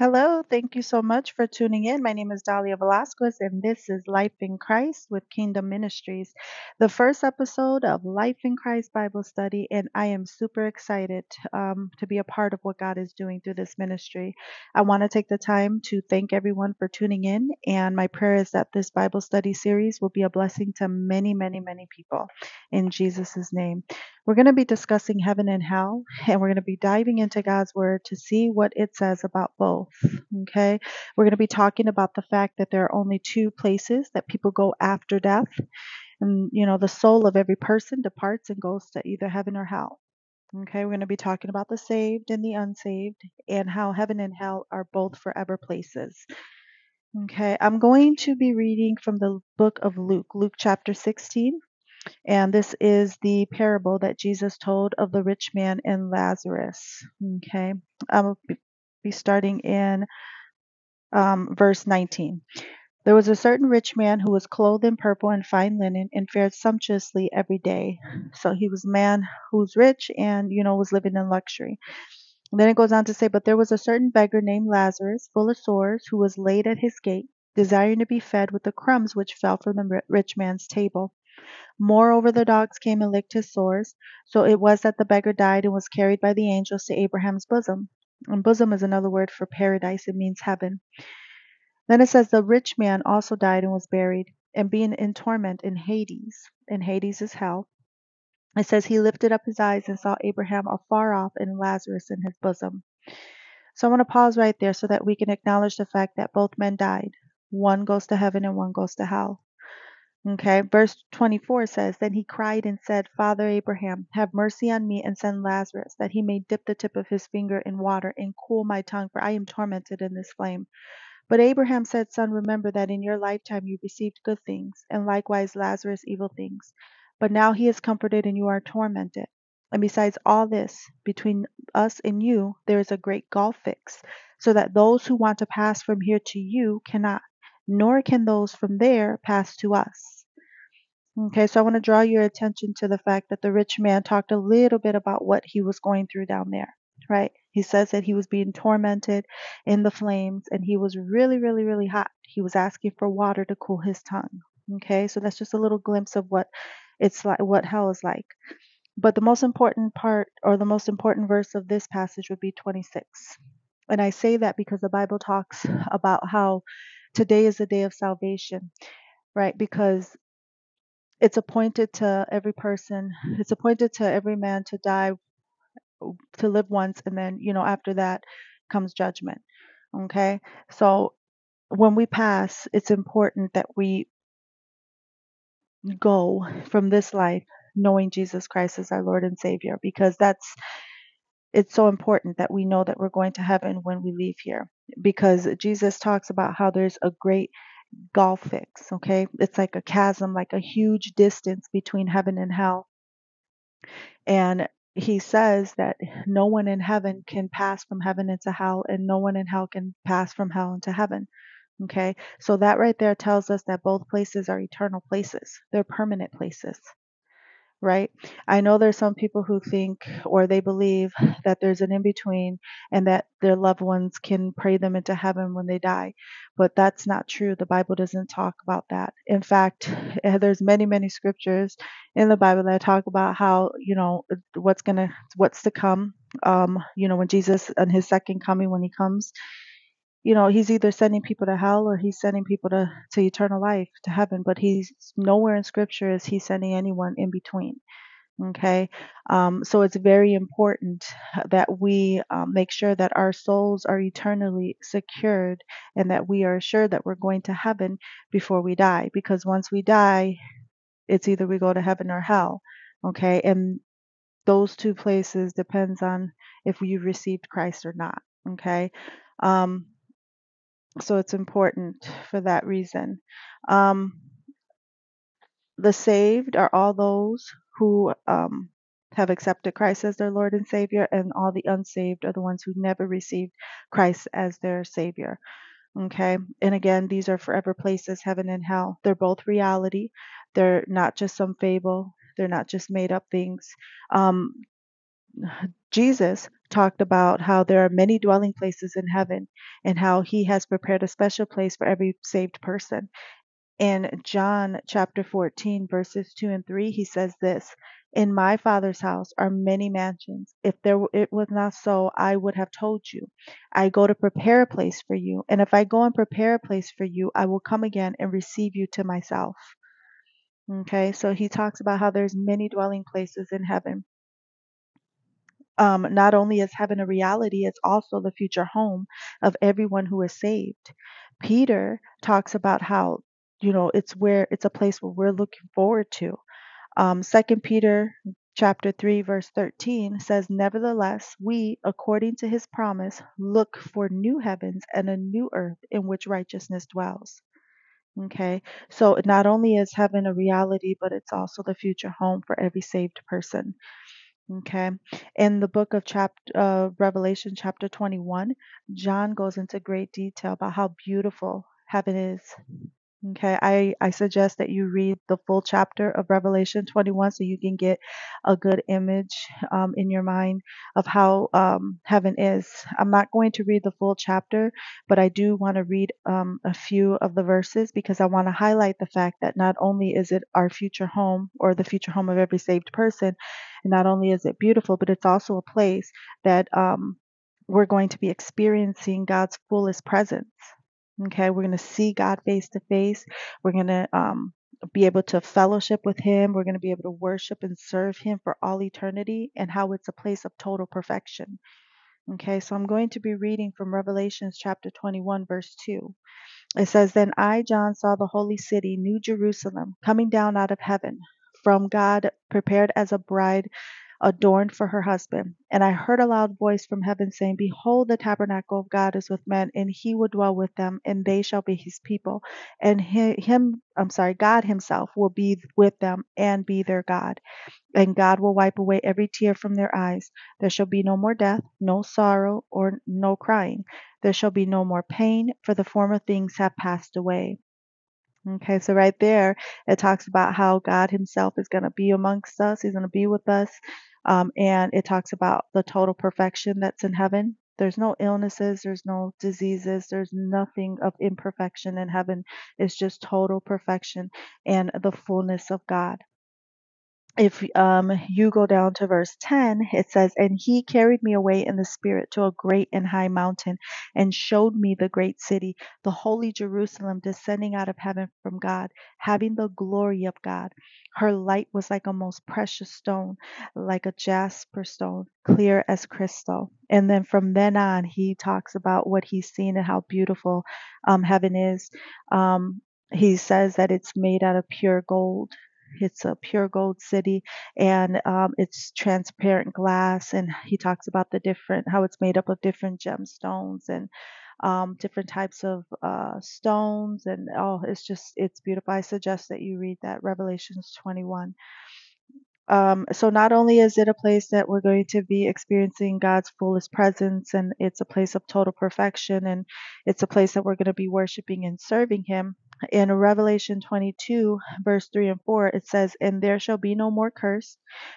Hello, thank you so much for tuning in. My name is Dalia Velasquez, and this is Life in Christ with Kingdom Ministries, the first episode of Life in Christ Bible Study. And I am super excited um, to be a part of what God is doing through this ministry. I want to take the time to thank everyone for tuning in, and my prayer is that this Bible study series will be a blessing to many, many, many people in Jesus' name. We're going to be discussing heaven and hell, and we're going to be diving into God's Word to see what it says about both. Okay. We're going to be talking about the fact that there are only two places that people go after death. And, you know, the soul of every person departs and goes to either heaven or hell. Okay. We're going to be talking about the saved and the unsaved and how heaven and hell are both forever places. Okay. I'm going to be reading from the book of Luke, Luke chapter 16. And this is the parable that Jesus told of the rich man and Lazarus. Okay. I'll be starting in um, verse 19. There was a certain rich man who was clothed in purple and fine linen and fared sumptuously every day. So he was a man who's rich and, you know, was living in luxury. And then it goes on to say, But there was a certain beggar named Lazarus, full of sores, who was laid at his gate, desiring to be fed with the crumbs which fell from the rich man's table. Moreover, the dogs came and licked his sores. So it was that the beggar died and was carried by the angels to Abraham's bosom. And bosom is another word for paradise, it means heaven. Then it says, The rich man also died and was buried, and being in torment in Hades, and Hades is hell. It says, He lifted up his eyes and saw Abraham afar off and Lazarus in his bosom. So I want to pause right there so that we can acknowledge the fact that both men died. One goes to heaven and one goes to hell. Okay, verse 24 says, Then he cried and said, Father Abraham, have mercy on me and send Lazarus, that he may dip the tip of his finger in water and cool my tongue, for I am tormented in this flame. But Abraham said, Son, remember that in your lifetime you received good things, and likewise Lazarus evil things. But now he is comforted and you are tormented. And besides all this, between us and you, there is a great gulf fixed, so that those who want to pass from here to you cannot nor can those from there pass to us. Okay, so I want to draw your attention to the fact that the rich man talked a little bit about what he was going through down there, right? He says that he was being tormented in the flames and he was really, really, really hot. He was asking for water to cool his tongue. Okay, so that's just a little glimpse of what it's like, what hell is like. But the most important part or the most important verse of this passage would be 26. And I say that because the Bible talks about how today is the day of salvation, right? Because it's appointed to every person, it's appointed to every man to die, to live once, and then, you know, after that comes judgment. Okay? So when we pass, it's important that we go from this life knowing Jesus Christ as our Lord and Savior because that's it's so important that we know that we're going to heaven when we leave here because Jesus talks about how there's a great gulf fix, okay? It's like a chasm, like a huge distance between heaven and hell. And he says that no one in heaven can pass from heaven into hell, and no one in hell can pass from hell into heaven. Okay, so that right there tells us that both places are eternal places, they're permanent places right? I know there's some people who think or they believe that there's an in between and that their loved ones can pray them into heaven when they die, but that's not true. The Bible doesn't talk about that. In fact, eh, there's many many scriptures in the Bible that talk about how, you know, what's to what's to come um, you know, when Jesus and his second coming when he comes you know he's either sending people to hell or he's sending people to, to eternal life to heaven but he's nowhere in scripture is he sending anyone in between okay? Um, so it's very important that we um, make sure that our souls are eternally secured and that we are assured that we're going to heaven before we die because once we die it's either we go to heaven or hell okay? And those two places depends on if you received christ or not okay? Um, so it's important for that reason. Um, the saved are all those who um, have accepted Christ as their Lord and Savior, and all the unsaved are the ones who never received Christ as their Savior. Okay, and again, these are forever places, heaven and hell. They're both reality, they're not just some fable, they're not just made up things. Um, Jesus talked about how there are many dwelling places in heaven and how he has prepared a special place for every saved person. In John chapter 14, verses 2 and 3, he says this In my Father's house are many mansions. If there it was not so, I would have told you. I go to prepare a place for you. And if I go and prepare a place for you, I will come again and receive you to myself. Okay, so he talks about how there's many dwelling places in heaven. Um, not only is heaven a reality, it's also the future home of everyone who is saved. Peter talks about how you know it's where it's a place where we're looking forward to. Um, Second Peter chapter 3 verse 13 says nevertheless we according to his promise look for new heavens and a new earth in which righteousness dwells Okay, so not only is heaven a reality, but it's also the future home for every saved person. Okay, in the book of chapter uh, Revelation, chapter 21, John goes into great detail about how beautiful heaven is. Okay, I, I suggest that you read the full chapter of Revelation 21 so you can get a good image um, in your mind of how um, heaven is. I'm not going to read the full chapter, but I do want to read um, a few of the verses because I want to highlight the fact that not only is it our future home or the future home of every saved person, and not only is it beautiful, but it's also a place that um, we're going to be experiencing God's fullest presence. Okay, we're going to see God face to face. We're going to um, be able to fellowship with Him. We're going to be able to worship and serve Him for all eternity, and how it's a place of total perfection. Okay, so I'm going to be reading from Revelations chapter 21, verse 2. It says, Then I, John, saw the holy city, New Jerusalem, coming down out of heaven from God, prepared as a bride adorned for her husband. And I heard a loud voice from heaven saying, Behold, the tabernacle of God is with men, and he will dwell with them, and they shall be his people. And him, I'm sorry, God himself will be with them and be their God. And God will wipe away every tear from their eyes. There shall be no more death, no sorrow, or no crying. There shall be no more pain, for the former things have passed away. Okay, so right there, it talks about how God Himself is going to be amongst us. He's going to be with us. Um, and it talks about the total perfection that's in heaven. There's no illnesses, there's no diseases, there's nothing of imperfection in heaven. It's just total perfection and the fullness of God if um, you go down to verse 10, it says, And he carried me away in the spirit to a great and high mountain and showed me the great city, the holy Jerusalem, descending out of heaven from God, having the glory of God. Her light was like a most precious stone, like a jasper stone, clear as crystal. And then from then on, he talks about what he's seen and how beautiful um, heaven is. Um, he says that it's made out of pure gold it's a pure gold city and um, it's transparent glass. And he talks about the different, how it's made up of different gemstones and um, different types of uh, stones. And oh, it's just, it's beautiful. I suggest that you read that, Revelations 21. Um, so not only is it a place that we're going to be experiencing God's fullest presence, and it's a place of total perfection, and it's a place that we're going to be worshiping and serving Him. In Revelation 22, verse 3 and 4, it says, "And there shall be no more curse,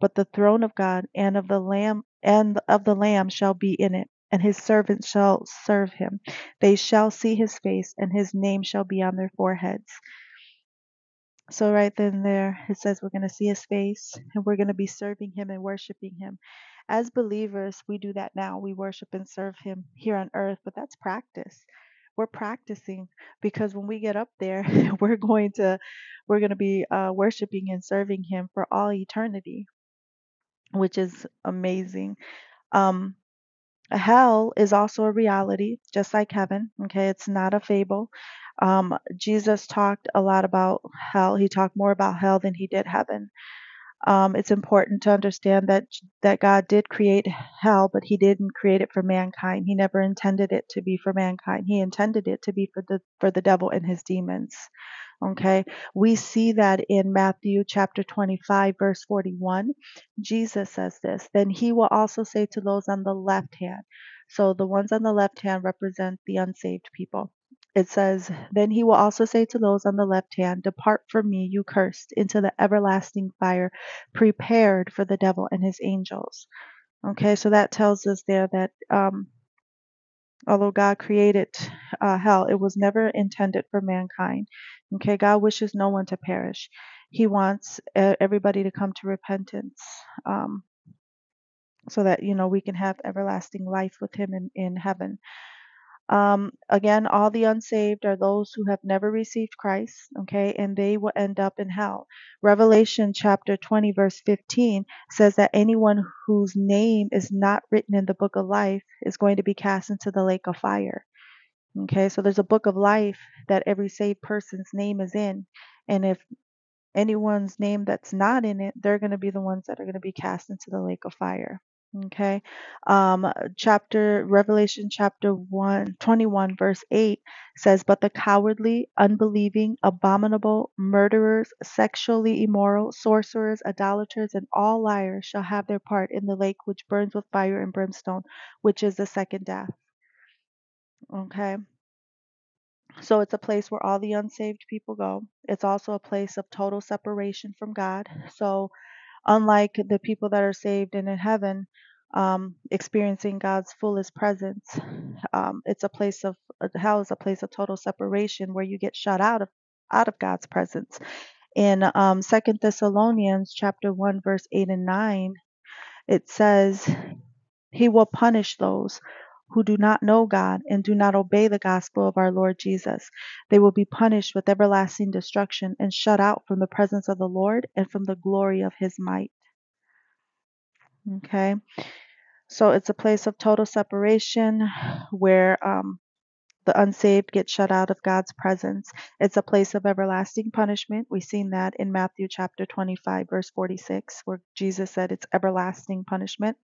but the throne of God and of the Lamb and of the Lamb shall be in it." And his servants shall serve him. They shall see his face, and his name shall be on their foreheads. So right then there, it says we're going to see his face and we're going to be serving him and worshiping him. As believers, we do that now. We worship and serve him here on earth, but that's practice. We're practicing because when we get up there, we're going to we're going to be uh, worshiping and serving him for all eternity, which is amazing. Um, hell is also a reality, just like heaven. Okay, it's not a fable. Um, Jesus talked a lot about hell. He talked more about hell than he did heaven. Um, it's important to understand that that God did create hell, but He didn't create it for mankind. He never intended it to be for mankind. He intended it to be for the for the devil and his demons. Okay, we see that in Matthew chapter 25, verse 41. Jesus says this Then he will also say to those on the left hand, so the ones on the left hand represent the unsaved people it says, Then he will also say to those on the left hand, Depart from me, you cursed, into the everlasting fire prepared for the devil and his angels. Okay, so that tells us there that um, although God created uh, hell, it was never intended for mankind. Okay, God wishes no one to perish. He wants everybody to come to repentance um, so that, you know, we can have everlasting life with Him in, in heaven. Um, again, all the unsaved are those who have never received Christ, okay, and they will end up in hell. Revelation chapter 20, verse 15 says that anyone whose name is not written in the book of life is going to be cast into the lake of fire. Okay, so there's a book of life that every saved person's name is in, and if anyone's name that's not in it, they're going to be the ones that are going to be cast into the lake of fire. Okay. Um, chapter Revelation chapter 1 21 verse 8 says, But the cowardly, unbelieving, abominable, murderers, sexually immoral, sorcerers, idolaters, and all liars shall have their part in the lake which burns with fire and brimstone, which is the second death. Okay. So it's a place where all the unsaved people go. It's also a place of total separation from God. So unlike the people that are saved and in heaven, um, experiencing God's fullest presence, um, it's a place of uh, hell is a place of total separation where you get shut out of out of God's presence. In um, Second Thessalonians chapter one verse eight and nine, it says, "He will punish those." Who do not know God and do not obey the gospel of our Lord Jesus. They will be punished with everlasting destruction and shut out from the presence of the Lord and from the glory of his might. Okay. So it's a place of total separation where um, the unsaved get shut out of God's presence. It's a place of everlasting punishment. We've seen that in Matthew chapter 25, verse 46, where Jesus said it's everlasting punishment.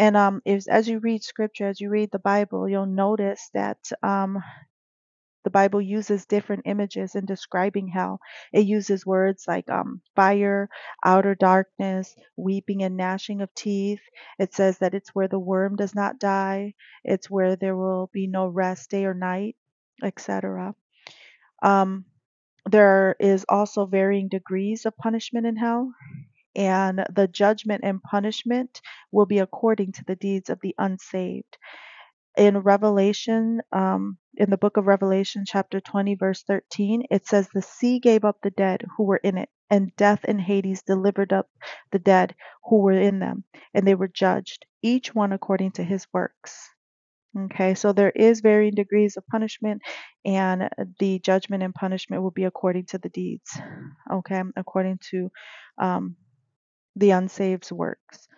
And um, if, as you read scripture, as you read the Bible, you'll notice that um, the Bible uses different images in describing hell. It uses words like um, fire, outer darkness, weeping and gnashing of teeth. It says that it's where the worm does not die, it's where there will be no rest day or night, etc. Um, there is also varying degrees of punishment in hell, and the judgment and punishment will be according to the deeds of the unsaved in Revelation, um, in the book of Revelation, chapter 20, verse 13, it says, The sea gave up the dead who were in it, and death and Hades delivered up the dead who were in them, and they were judged, each one according to his works. Okay, so there is varying degrees of punishment, and the judgment and punishment will be according to the deeds. Okay, according to um, the unsaved's works.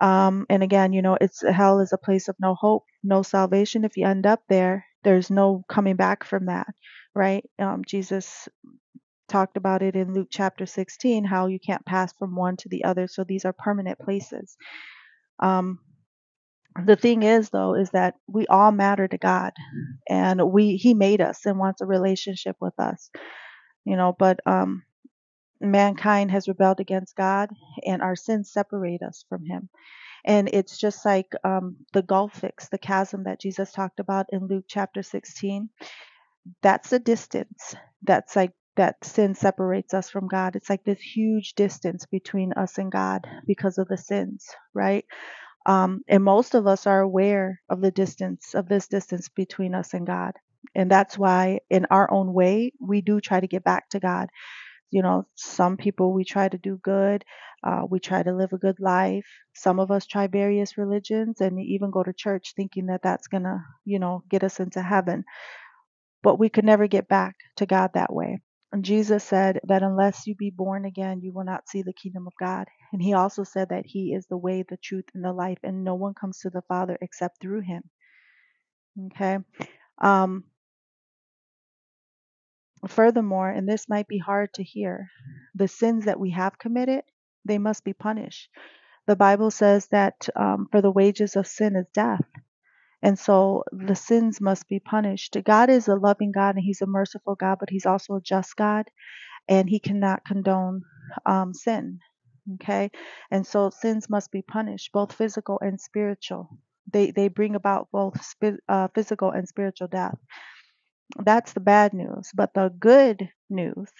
Um, and again, you know, it's hell is a place of no hope, no salvation. If you end up there, there's no coming back from that, right? Um, Jesus talked about it in Luke chapter 16, how you can't pass from one to the other. So these are permanent places. Um, the thing is, though, is that we all matter to God, and we He made us and wants a relationship with us, you know. But um, mankind has rebelled against God, and our sins separate us from Him. And it's just like um, the gulf fix, the chasm that Jesus talked about in Luke chapter 16. That's the distance. That's like that sin separates us from God. It's like this huge distance between us and God because of the sins, right? Um, and most of us are aware of the distance, of this distance between us and God. And that's why, in our own way, we do try to get back to God. You know, some people we try to do good, uh, we try to live a good life. Some of us try various religions and even go to church thinking that that's going to, you know, get us into heaven. But we could never get back to God that way. And Jesus said that unless you be born again, you will not see the kingdom of God. And he also said that he is the way, the truth, and the life, and no one comes to the Father except through him. Okay. Um, furthermore, and this might be hard to hear, the sins that we have committed, they must be punished. The Bible says that um, for the wages of sin is death. And so the sins must be punished. God is a loving God and He's a merciful God, but He's also a just God and He cannot condone um, sin. Okay. And so sins must be punished, both physical and spiritual. They, they bring about both sp- uh, physical and spiritual death. That's the bad news. But the good news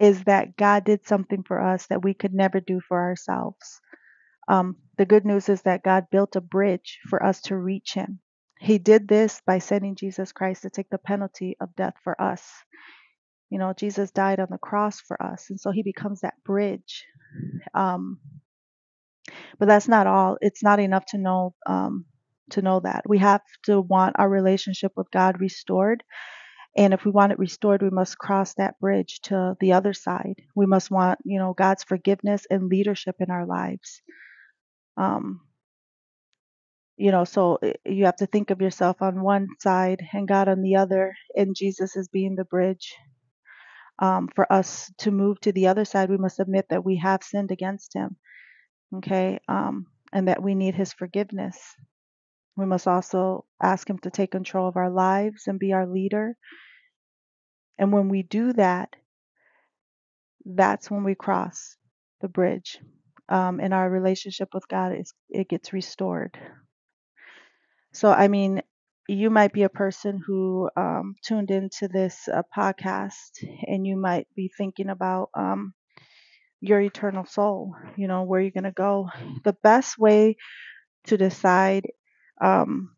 is that God did something for us that we could never do for ourselves. Um, the good news is that God built a bridge for us to reach Him. He did this by sending Jesus Christ to take the penalty of death for us. You know, Jesus died on the cross for us, and so He becomes that bridge. Um, but that's not all. It's not enough to know um, to know that. We have to want our relationship with God restored and if we want it restored, we must cross that bridge to the other side. We must want, you know, God's forgiveness and leadership in our lives. Um, you know, so eh, you have to think of yourself on one side and God on the other, and Jesus is being the bridge. Um, for us to move to the other side, we must admit that we have sinned against Him, okay, um, and that we need His forgiveness. We must also ask Him to take control of our lives and be our leader. And when we do that, that's when we cross the bridge um, and our relationship with god is it gets restored so i mean you might be a person who um, tuned into this uh, podcast and you might be thinking about um, your eternal soul you know where you're to go the best way to decide um,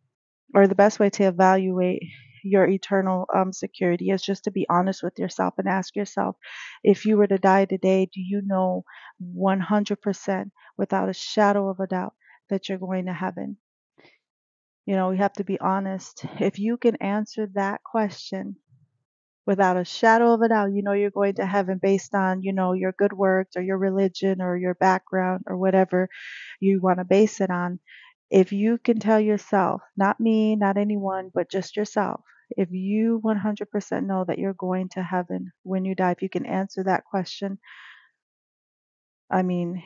or the best way to evaluate your eternal um, security is just to be honest with yourself and ask yourself if you were to die today, do you know 100% without a shadow of a doubt that you're going to heaven? You know, we have to be honest. If you can answer that question without a shadow of a doubt, you know you're going to heaven based on, you know, your good works or your religion or your background or whatever you want to base it on if you can tell yourself, not me, not anyone, but just yourself, if you 100% know that you're going to heaven when you die, if you can answer that question, I mean,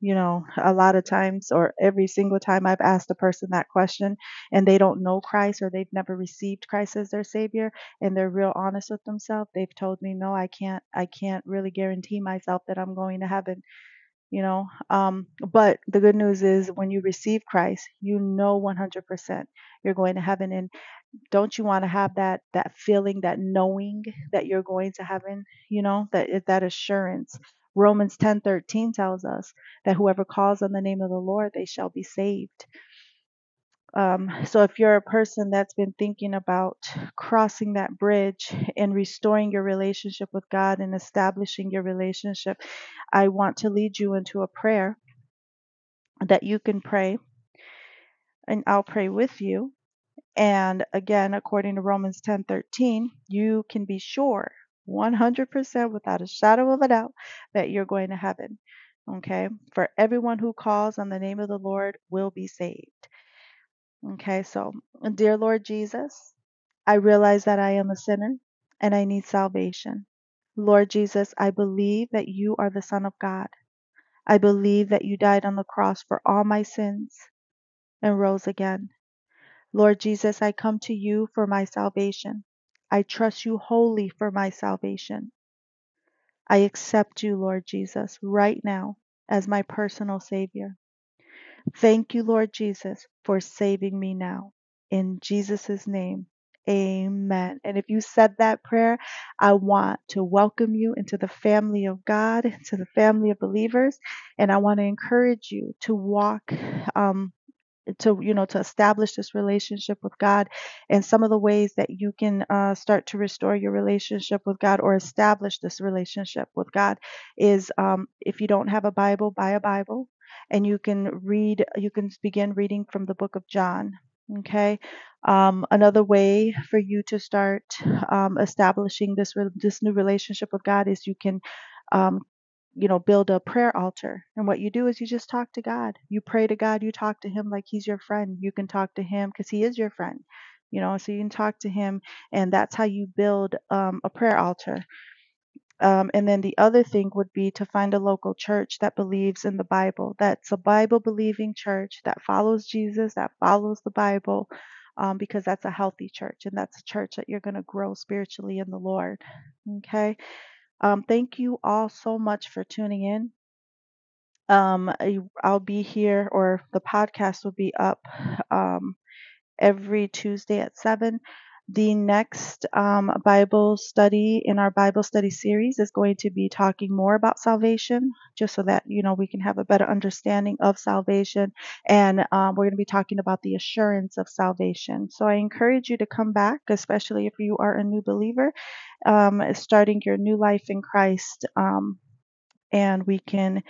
you know, a lot of times or every single time I've asked a person that question and they don't know Christ or they've never received Christ as their savior and they're real honest with themselves, they've told me, "No, I can't I can't really guarantee myself that I'm going to heaven." You know um, but the good news is when you receive christ you know 100% you're going to heaven and don't you want to have that that feeling that knowing that you're going to heaven you know that that assurance? Romans 10:13 tells us that whoever calls on the name of the lord they shall be saved um, so if you're a person that's been thinking about crossing that bridge and restoring your relationship with God and establishing your relationship, I want to lead you into a prayer that you can pray, and I'll pray with you. And again, according to Romans 10:13, you can be sure 100% without a shadow of a doubt that you're going to heaven. Okay? For everyone who calls on the name of the Lord will be saved. Okay, so, dear Lord Jesus, I realize that I am a sinner and I need salvation. Lord Jesus, I believe that you are the Son of God. I believe that you died on the cross for all my sins and rose again. Lord Jesus, I come to you for my salvation. I trust you wholly for my salvation. I accept you, Lord Jesus, right now as my personal Savior. Thank you, Lord Jesus, for saving me now. In Jesus' name, amen. And if you said that prayer, I want to welcome you into the family of God, into the family of believers. And I want to encourage you to walk. Um, to you know to establish this relationship with god and some of the ways that you can uh, start to restore your relationship with god or establish this relationship with god is um, if you don't have a bible buy a bible and you can read you can begin reading from the book of john okay? Um, another way for you to start um, establishing this re- this new relationship with god is you can um, you know build a prayer altar. And what you do is you just talk to god. You pray to god. You talk to him like he's your friend. You can talk to him because he is your friend you know so you can talk to him and that's how you build um, a prayer altar um, and then the other thing would be to find a local church that believes in the Bible, that's a Bible believing church that follows Jesus, that follows the Bible, um, because that's a healthy church and that's a church that you're going to grow spiritually in the Lord. Okay. Um, thank you all so much for tuning in. Um, I'll be here, or the podcast will be up um, every Tuesday at 7 The next um, Bible study in our Bible study series is going to be talking more about salvation, just so that you know we can have a better understanding of salvation, and um, we're going to be talking about the assurance of salvation. So I encourage you to come back, especially if you are a new believer, um, starting your new life in Christ, um, and we can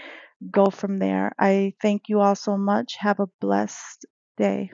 go from there. I thank you all so much. Have a blessed day.